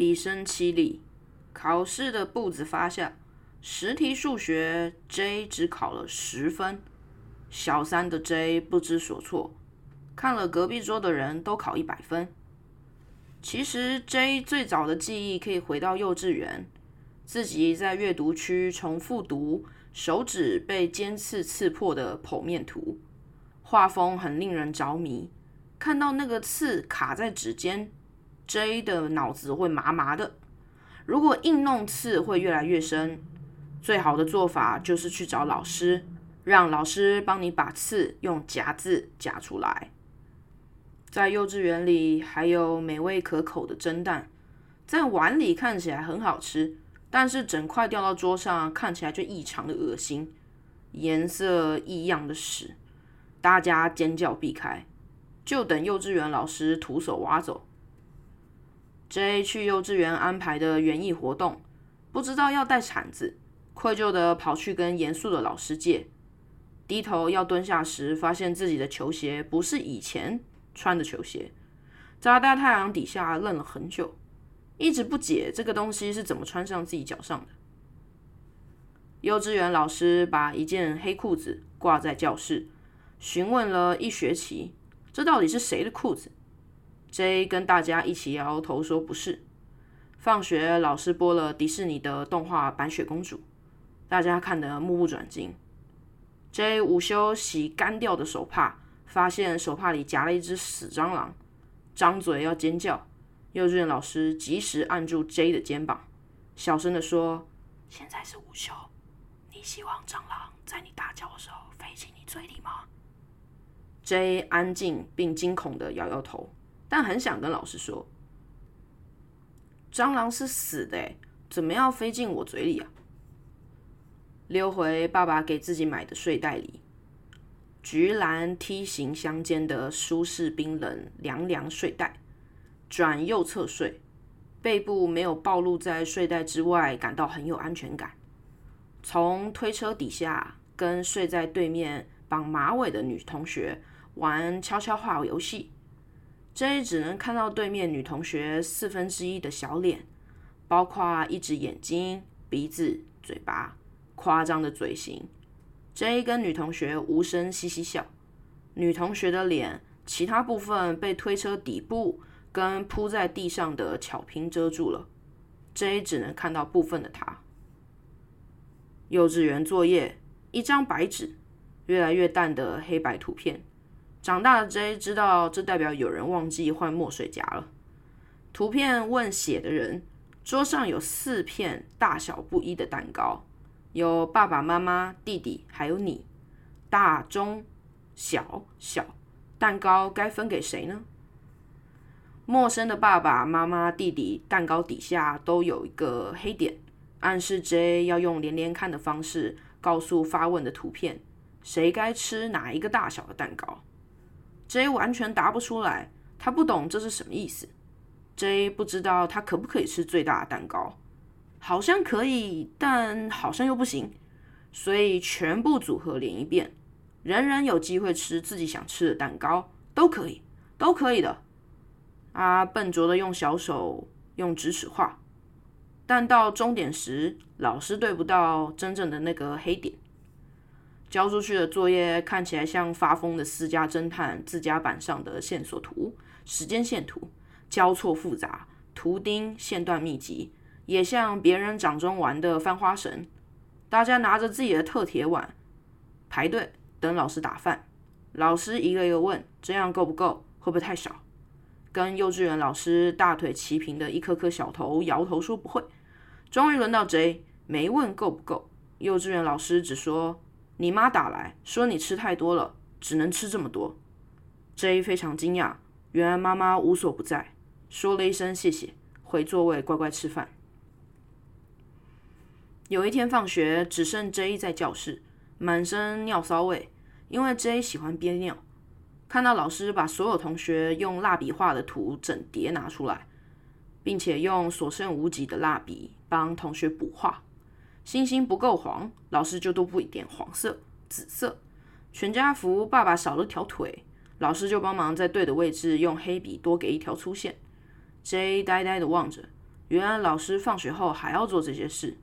毕生凄厉，考试的步子发下，十题数学 J 只考了十分，小三的 J 不知所措，看了隔壁桌的人都考一百分。其实 J 最早的记忆可以回到幼稚园，自己在阅读区重复读手指被尖刺刺破的剖面图，画风很令人着迷，看到那个刺卡在指尖。J 的脑子会麻麻的，如果硬弄刺会越来越深。最好的做法就是去找老师，让老师帮你把刺用夹子夹出来。在幼稚园里还有美味可口的蒸蛋，在碗里看起来很好吃，但是整块掉到桌上看起来就异常的恶心，颜色异样的屎，大家尖叫避开，就等幼稚园老师徒手挖走。J 去幼稚园安排的园艺活动，不知道要带铲子，愧疚的跑去跟严肃的老师借。低头要蹲下时，发现自己的球鞋不是以前穿的球鞋，在大太阳底下愣了很久，一直不解这个东西是怎么穿上自己脚上的。幼稚园老师把一件黑裤子挂在教室，询问了一学期，这到底是谁的裤子？J 跟大家一起摇摇头说不是。放学，老师播了迪士尼的动画《白雪公主》，大家看得目不转睛。J 午休洗干掉的手帕，发现手帕里夹了一只死蟑螂，张嘴要尖叫。幼稚园老师及时按住 J 的肩膀，小声的说：“现在是午休，你希望蟑螂在你大叫的时候飞进你嘴里吗？”J 安静并惊恐的摇摇头。但很想跟老师说，蟑螂是死的，怎么要飞进我嘴里啊？溜回爸爸给自己买的睡袋里，橘蓝梯形相间的舒适冰冷凉凉睡袋，转右侧睡，背部没有暴露在睡袋之外，感到很有安全感。从推车底下跟睡在对面绑马尾的女同学玩悄悄话游戏。J 只能看到对面女同学四分之一的小脸，包括一只眼睛、鼻子、嘴巴，夸张的嘴型。J 跟女同学无声嘻嘻笑，女同学的脸其他部分被推车底部跟铺在地上的巧拼遮住了，J 只能看到部分的她。幼稚园作业，一张白纸，越来越淡的黑白图片。长大的 J 知道，这代表有人忘记换墨水夹了。图片问写的人，桌上有四片大小不一的蛋糕，有爸爸妈妈、弟弟，还有你。大、中、小、小，蛋糕该分给谁呢？陌生的爸爸妈妈、弟弟，蛋糕底下都有一个黑点，暗示 J 要用连连看的方式告诉发问的图片，谁该吃哪一个大小的蛋糕。J 完全答不出来，他不懂这是什么意思。J 不知道他可不可以吃最大的蛋糕，好像可以，但好像又不行。所以全部组合连一遍，人人有机会吃自己想吃的蛋糕，都可以，都可以的。啊，笨拙的用小手用直尺画，但到终点时，老师对不到真正的那个黑点。交出去的作业看起来像发疯的私家侦探自家版上的线索图、时间线图，交错复杂，图钉线段密集，也像别人掌中玩的翻花绳。大家拿着自己的特铁碗排队等老师打饭，老师一个一个问：这样够不够？会不会太少？跟幼稚园老师大腿齐平的一颗颗小头摇头说不会。终于轮到 J，没问够不够，幼稚园老师只说。你妈打来说你吃太多了，只能吃这么多。J 非常惊讶，原来妈妈无所不在，说了一声谢谢，回座位乖乖吃饭。有一天放学，只剩 J 在教室，满身尿骚味，因为 J 喜欢憋尿。看到老师把所有同学用蜡笔画的图整叠拿出来，并且用所剩无几的蜡笔帮同学补画。星星不够黄，老师就多补一点黄色、紫色。全家福，爸爸少了条腿，老师就帮忙在对的位置用黑笔多给一条粗线。J 呆呆的望着，原来老师放学后还要做这些事。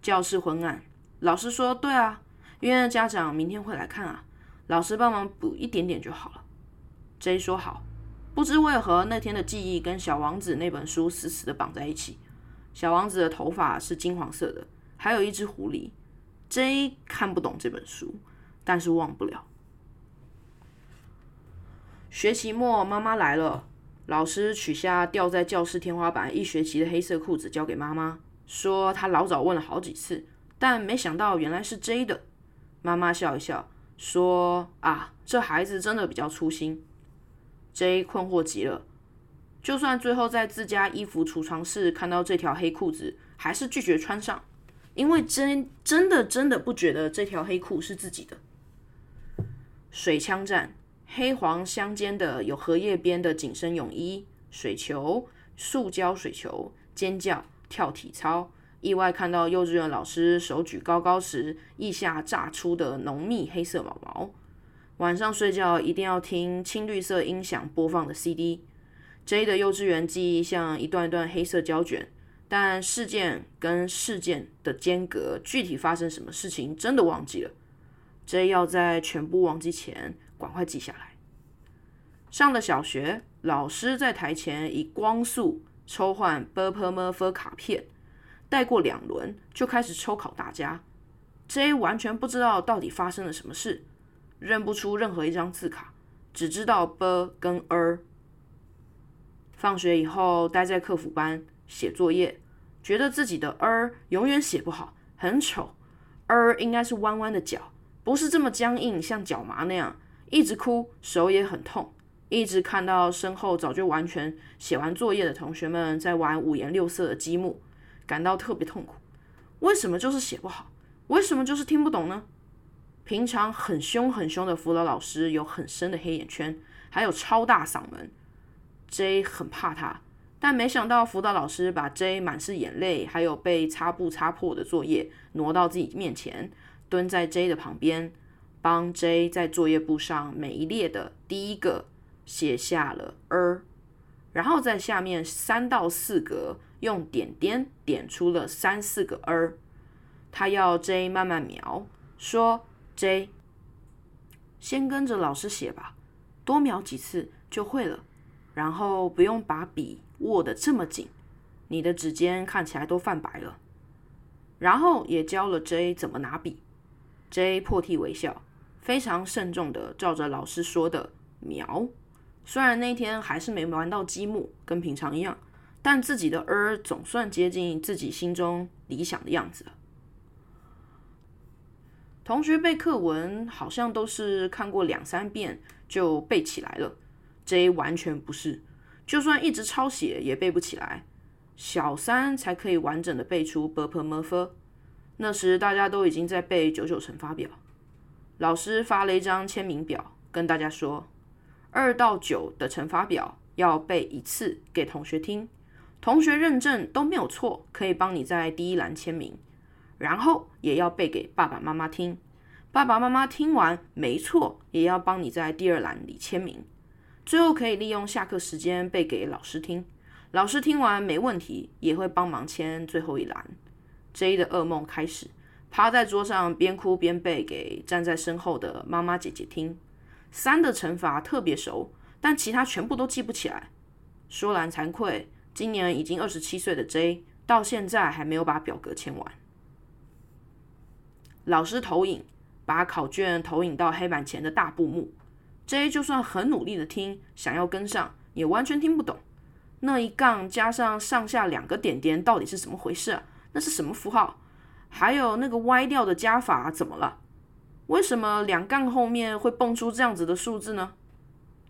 教室昏暗，老师说：“对啊，因为家长明天会来看啊，老师帮忙补一点点就好了。”J 说：“好。”不知为何，那天的记忆跟《小王子》那本书死死的绑在一起。小王子的头发是金黄色的，还有一只狐狸。J 看不懂这本书，但是忘不了。学期末，妈妈来了，老师取下吊在教室天花板一学期的黑色裤子，交给妈妈，说他老早问了好几次，但没想到原来是 J 的。妈妈笑一笑，说：“啊，这孩子真的比较粗心。”J 困惑极了，就算最后在自家衣服储藏室看到这条黑裤子，还是拒绝穿上，因为真真的真的不觉得这条黑裤是自己的。水枪战。黑黄相间的有荷叶边的紧身泳衣、水球、塑胶水球、尖叫、跳体操。意外看到幼稚园老师手举高高时，腋下炸出的浓密黑色毛毛。晚上睡觉一定要听青绿色音响播放的 CD。J 的幼稚园记忆像一段一段黑色胶卷，但事件跟事件的间隔，具体发生什么事情真的忘记了。J 要在全部忘记前。赶快记下来。上了小学，老师在台前以光速抽换 b p m f 卡片，带过两轮就开始抽考大家。J 完全不知道到底发生了什么事，认不出任何一张字卡，只知道 b 跟 r。放学以后，待在客服班写作业，觉得自己的儿永远写不好，很丑。儿应该是弯弯的角，不是这么僵硬，像脚麻那样。一直哭，手也很痛。一直看到身后早就完全写完作业的同学们在玩五颜六色的积木，感到特别痛苦。为什么就是写不好？为什么就是听不懂呢？平常很凶很凶的辅导老师有很深的黑眼圈，还有超大嗓门。J 很怕他，但没想到辅导老师把 J 满是眼泪还有被擦布擦破的作业挪到自己面前，蹲在 J 的旁边。帮 J 在作业簿上每一列的第一个写下了 er，然后在下面三到四格用点点点出了三四个 er。他要 J 慢慢描，说 J 先跟着老师写吧，多描几次就会了。然后不用把笔握得这么紧，你的指尖看起来都泛白了。然后也教了 J 怎么拿笔，J 破涕为笑。非常慎重的照着老师说的描，虽然那天还是没玩到积木，跟平常一样，但自己的 R 总算接近自己心中理想的样子了。同学背课文好像都是看过两三遍就背起来了，J 完全不是，就算一直抄写也背不起来，小三才可以完整的背出 b p m f。那时大家都已经在背九九乘法表。老师发了一张签名表，跟大家说，二到九的乘法表要背一次给同学听，同学认证都没有错，可以帮你在第一栏签名，然后也要背给爸爸妈妈听，爸爸妈妈听完没错，也要帮你在第二栏里签名，最后可以利用下课时间背给老师听，老师听完没问题，也会帮忙签最后一栏。J 的噩梦开始。趴在桌上边哭边背给站在身后的妈妈姐姐听。三的乘法特别熟，但其他全部都记不起来。说来惭愧，今年已经二十七岁的 J 到现在还没有把表格签完。老师投影，把考卷投影到黑板前的大布幕。J 就算很努力的听，想要跟上，也完全听不懂。那一杠加上上下两个点点到底是怎么回事啊？那是什么符号？还有那个歪掉的加法怎么了？为什么两杠后面会蹦出这样子的数字呢？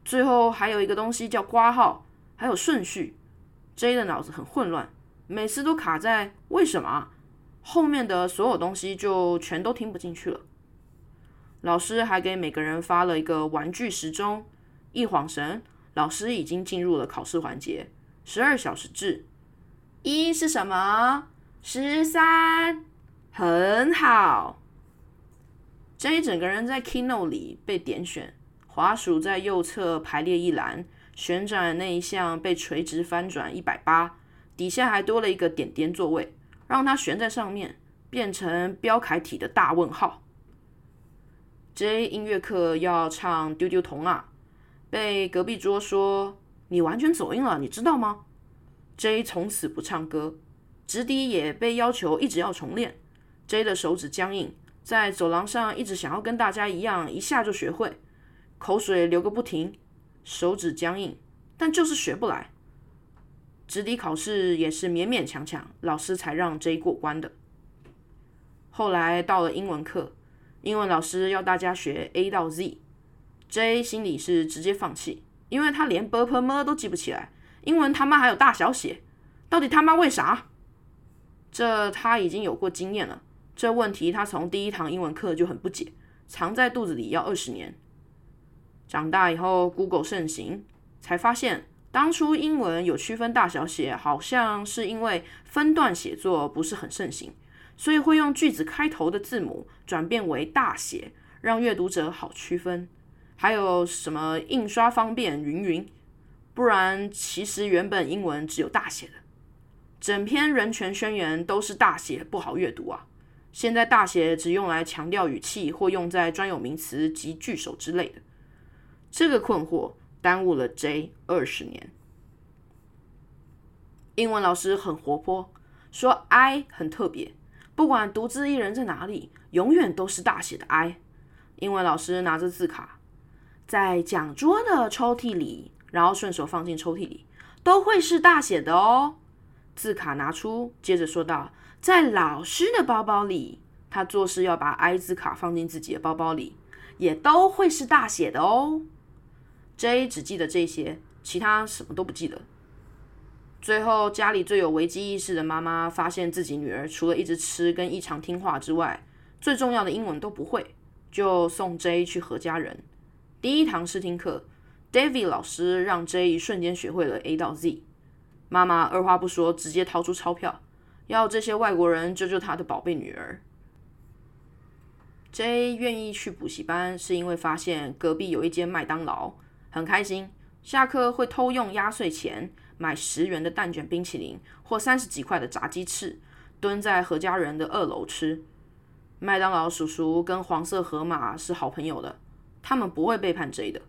最后还有一个东西叫刮号，还有顺序。J 的脑子很混乱，每次都卡在为什么后面的所有东西就全都听不进去了。老师还给每个人发了一个玩具时钟，一晃神，老师已经进入了考试环节。十二小时制，一是什么？十三。很好，J 整个人在 Keynote 里被点选，滑鼠在右侧排列一栏，旋转那一项被垂直翻转一百八，底下还多了一个点点座位，让它悬在上面，变成标楷体的大问号。J 音乐课要唱丢丢童啊，被隔壁桌说你完全走音了，你知道吗？J 从此不唱歌，直笛也被要求一直要重练。J 的手指僵硬，在走廊上一直想要跟大家一样，一下就学会，口水流个不停，手指僵硬，但就是学不来。直笛考试也是勉勉强强，老师才让 J 过关的。后来到了英文课。英文老师要大家学 A 到 Z，J 心里是直接放弃，因为他连 b p m 都记不起来，英文他妈还有大小写，到底他妈为啥？这他已经有过经验了，这问题他从第一堂英文课就很不解，藏在肚子里要二十年。长大以后，Google 盛行，才发现当初英文有区分大小写，好像是因为分段写作不是很盛行。所以会用句子开头的字母转变为大写，让阅读者好区分。还有什么印刷方便，云云。不然其实原本英文只有大写的，整篇人权宣言都是大写，不好阅读啊。现在大写只用来强调语气，或用在专有名词及句首之类的。这个困惑耽误了 J 二十年。英文老师很活泼，说 I 很特别。不管独自一人在哪里，永远都是大写的 I。英文老师拿着字卡，在讲桌的抽屉里，然后顺手放进抽屉里，都会是大写的哦。字卡拿出，接着说道：“在老师的包包里，他做事要把 I 字卡放进自己的包包里，也都会是大写的哦。”J 只记得这些，其他什么都不记得。最后，家里最有危机意识的妈妈发现自己女儿除了一直吃跟异常听话之外，最重要的英文都不会，就送 J 去何家人。第一堂试听课，David 老师让 J 一瞬间学会了 A 到 Z。妈妈二话不说，直接掏出钞票，要这些外国人救救他的宝贝女儿。J 愿意去补习班，是因为发现隔壁有一间麦当劳，很开心，下课会偷用压岁钱。买十元的蛋卷冰淇淋或三十几块的炸鸡翅，蹲在何家人的二楼吃。麦当劳叔叔跟黄色河马是好朋友的，他们不会背叛 J 的。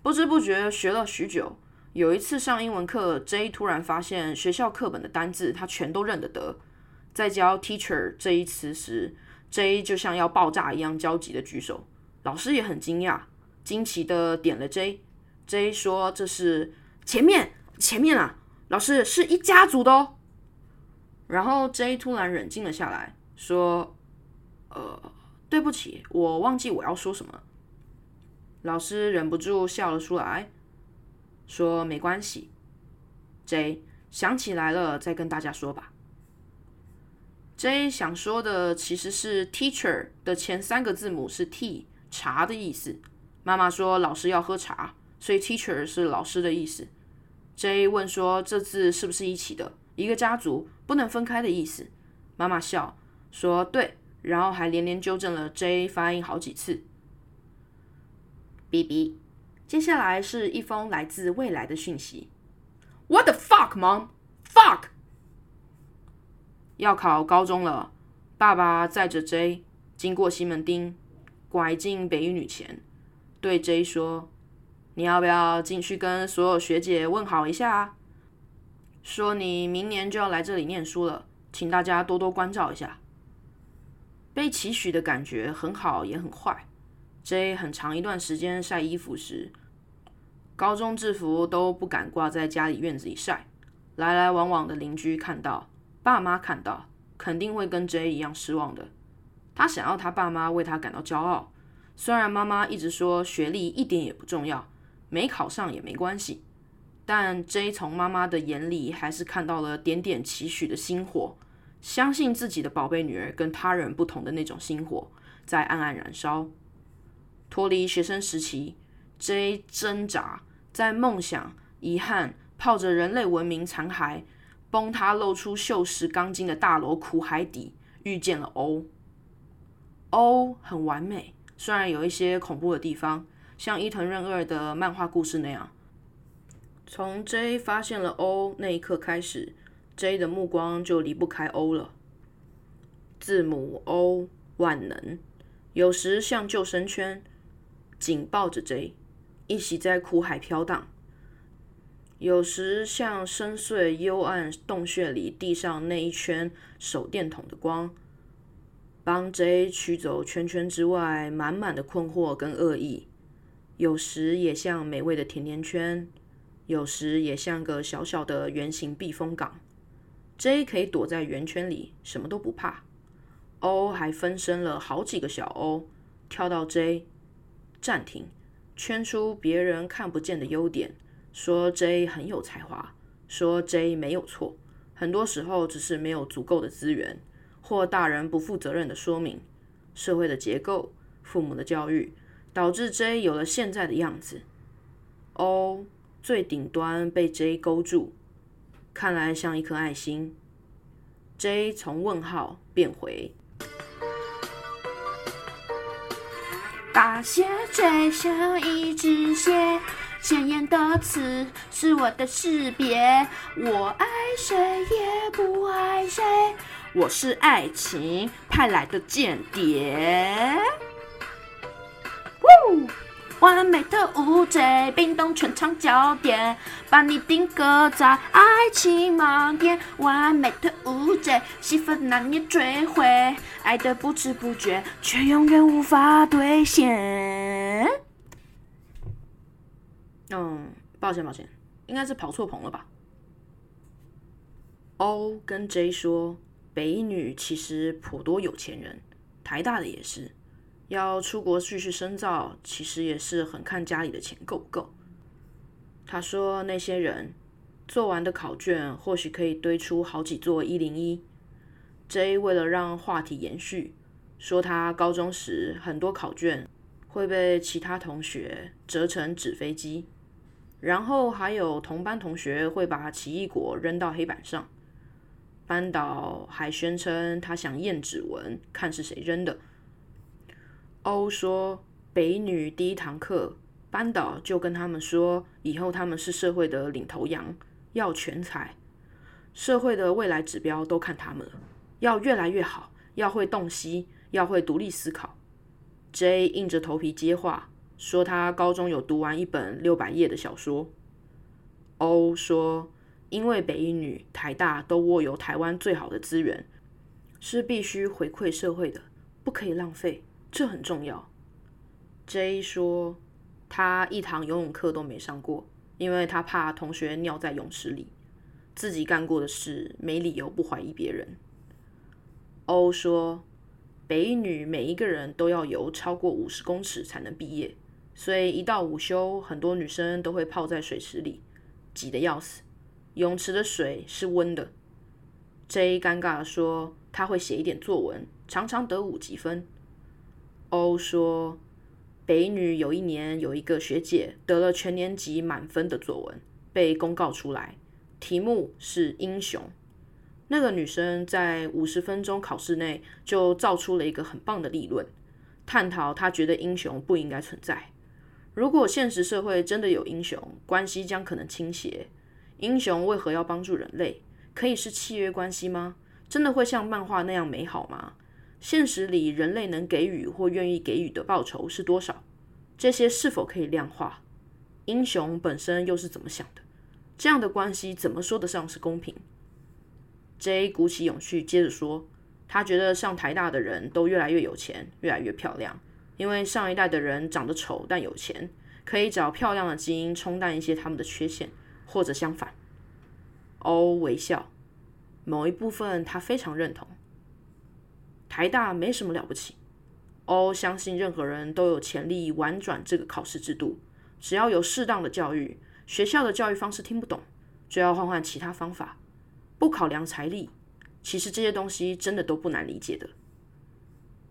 不知不觉学了许久，有一次上英文课，J 突然发现学校课本的单字他全都认得得。在教 teacher 这一词时，J 就像要爆炸一样焦急的举手，老师也很惊讶，惊奇的点了 J。J 说：“这是前面。”前面啊，老师是一家族的哦。然后 J 突然冷静了下来，说：“呃，对不起，我忘记我要说什么。”老师忍不住笑了出来，说：“没关系，J 想起来了再跟大家说吧。”J 想说的其实是 teacher 的前三个字母是 T，茶的意思。妈妈说老师要喝茶，所以 teacher 是老师的意思。J 问说：“这字是不是一起的？一个家族不能分开的意思？”妈妈笑说：“对。”然后还连连纠正了 J 发音好几次。B B，接下来是一封来自未来的讯息。What the fuck, mom? Fuck！要考高中了，爸爸载着 J 经过西门町，拐进北一女前，对 J 说。你要不要进去跟所有学姐问好一下啊？说你明年就要来这里念书了，请大家多多关照一下。被期许的感觉很好也很坏。J 很长一段时间晒衣服时，高中制服都不敢挂在家里院子里晒，来来往往的邻居看到，爸妈看到，肯定会跟 J 一样失望的。他想要他爸妈为他感到骄傲，虽然妈妈一直说学历一点也不重要。没考上也没关系，但 J 从妈妈的眼里还是看到了点点期许的星火，相信自己的宝贝女儿跟他人不同的那种星火在暗暗燃烧。脱离学生时期，J 挣扎在梦想、遗憾、泡着人类文明残骸、崩塌露出锈蚀钢筋的大楼苦海底，遇见了 O。O 很完美，虽然有一些恐怖的地方。像伊藤润二的漫画故事那样，从 J 发现了 O 那一刻开始，J 的目光就离不开 O 了。字母 O 万能，有时像救生圈紧抱着 J，一起在苦海飘荡；有时像深邃幽暗洞穴里地上那一圈手电筒的光，帮 J 驱走圈圈之外满满的困惑跟恶意；有时也像美味的甜甜圈。有时也像个小小的圆形避风港，J 可以躲在圆圈里，什么都不怕。O 还分身了好几个小 O，跳到 J，暂停，圈出别人看不见的优点，说 J 很有才华，说 J 没有错，很多时候只是没有足够的资源，或大人不负责任的说明，社会的结构、父母的教育，导致 J 有了现在的样子。O。最顶端被 J 勾住，看来像一颗爱心。J 从问号变回，大写 J 像一只蟹，鲜艳的刺是我的识别。我爱谁也不爱谁，我是爱情派来的间谍。完美的无罪，冰冻全场焦点，把你定格在爱情盲点。完美的无罪，戏份难以追回，爱的不知不觉，却永远无法兑现。嗯，抱歉抱歉，应该是跑错棚了吧？O 跟 J 说，北女其实颇多有钱人，台大的也是。要出国继续深造，其实也是很看家里的钱够不够。他说那些人做完的考卷或许可以堆出好几座一零一。J 为了让话题延续，说他高中时很多考卷会被其他同学折成纸飞机，然后还有同班同学会把奇异果扔到黑板上。班导还宣称他想验指纹，看是谁扔的。欧说：“北女第一堂课，班导就跟他们说，以后他们是社会的领头羊，要全才，社会的未来指标都看他们了，要越来越好，要会洞悉，要会独立思考。”J 硬着头皮接话，说他高中有读完一本六百页的小说。欧说：“因为北一女、台大都握有台湾最好的资源，是必须回馈社会的，不可以浪费。”这很重要。J 说，他一堂游泳课都没上过，因为他怕同学尿在泳池里。自己干过的事，没理由不怀疑别人。O 说，北女每一个人都要游超过五十公尺才能毕业，所以一到午休，很多女生都会泡在水池里，挤得要死。泳池的水是温的。J 尴尬的说，他会写一点作文，常常得五级分。欧说，北女有一年有一个学姐得了全年级满分的作文，被公告出来，题目是英雄。那个女生在五十分钟考试内就造出了一个很棒的立论，探讨她觉得英雄不应该存在。如果现实社会真的有英雄，关系将可能倾斜。英雄为何要帮助人类？可以是契约关系吗？真的会像漫画那样美好吗？现实里，人类能给予或愿意给予的报酬是多少？这些是否可以量化？英雄本身又是怎么想的？这样的关系怎么说得上是公平？J 鼓起勇气接着说，他觉得上台大的人都越来越有钱，越来越漂亮，因为上一代的人长得丑但有钱，可以找漂亮的基因冲淡一些他们的缺陷，或者相反。O 微笑，某一部分他非常认同。台大没什么了不起。O 相信任何人都有潜力玩转这个考试制度，只要有适当的教育，学校的教育方式听不懂，就要换换其他方法，不考量财力。其实这些东西真的都不难理解的。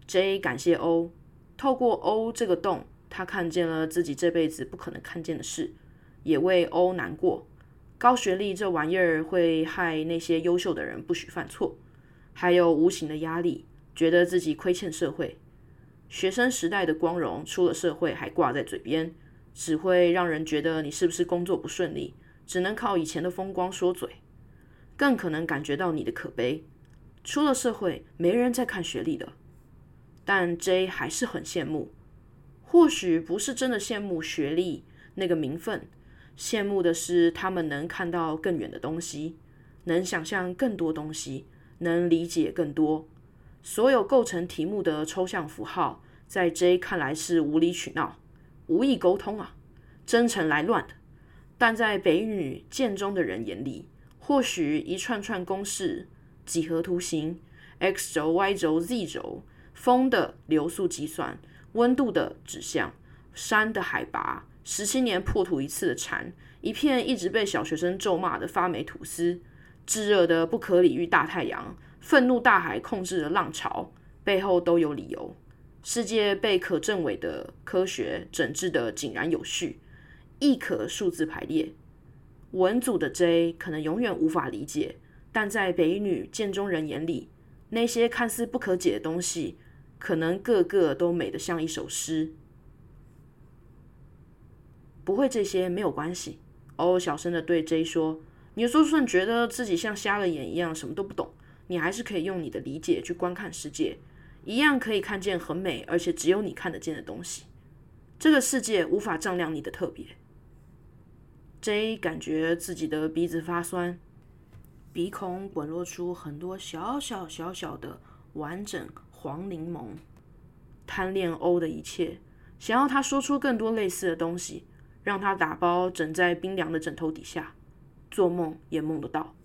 J 感谢 O，透过 O 这个洞，他看见了自己这辈子不可能看见的事，也为 O 难过。高学历这玩意儿会害那些优秀的人不许犯错，还有无形的压力。觉得自己亏欠社会，学生时代的光荣出了社会还挂在嘴边，只会让人觉得你是不是工作不顺利，只能靠以前的风光说嘴，更可能感觉到你的可悲。出了社会，没人再看学历了。但 J 还是很羡慕，或许不是真的羡慕学历那个名分，羡慕的是他们能看到更远的东西，能想象更多东西，能理解更多。所有构成题目的抽象符号，在 J 看来是无理取闹、无意沟通啊，真诚来乱的。但在北女建中的人眼里，或许一串串公式、几何图形、x 轴、y 轴、z 轴。风的流速计算，温度的指向，山的海拔，十七年破土一次的蝉，一片一直被小学生咒骂的发霉吐司，炙热的不可理喻大太阳，愤怒大海控制的浪潮，背后都有理由。世界被可证伪的科学整治的井然有序，亦可数字排列。文组的 J 可能永远无法理解，但在北女建中人眼里，那些看似不可解的东西。可能个个都美得像一首诗。不会这些没有关系。偶尔小声的对 J 说：“你就算觉得自己像瞎了眼一样什么都不懂，你还是可以用你的理解去观看世界，一样可以看见很美而且只有你看得见的东西。这个世界无法丈量你的特别。”J 感觉自己的鼻子发酸，鼻孔滚落出很多小小小小的完整。黄柠檬，贪恋欧的一切，想要他说出更多类似的东西，让他打包枕在冰凉的枕头底下，做梦也梦得到。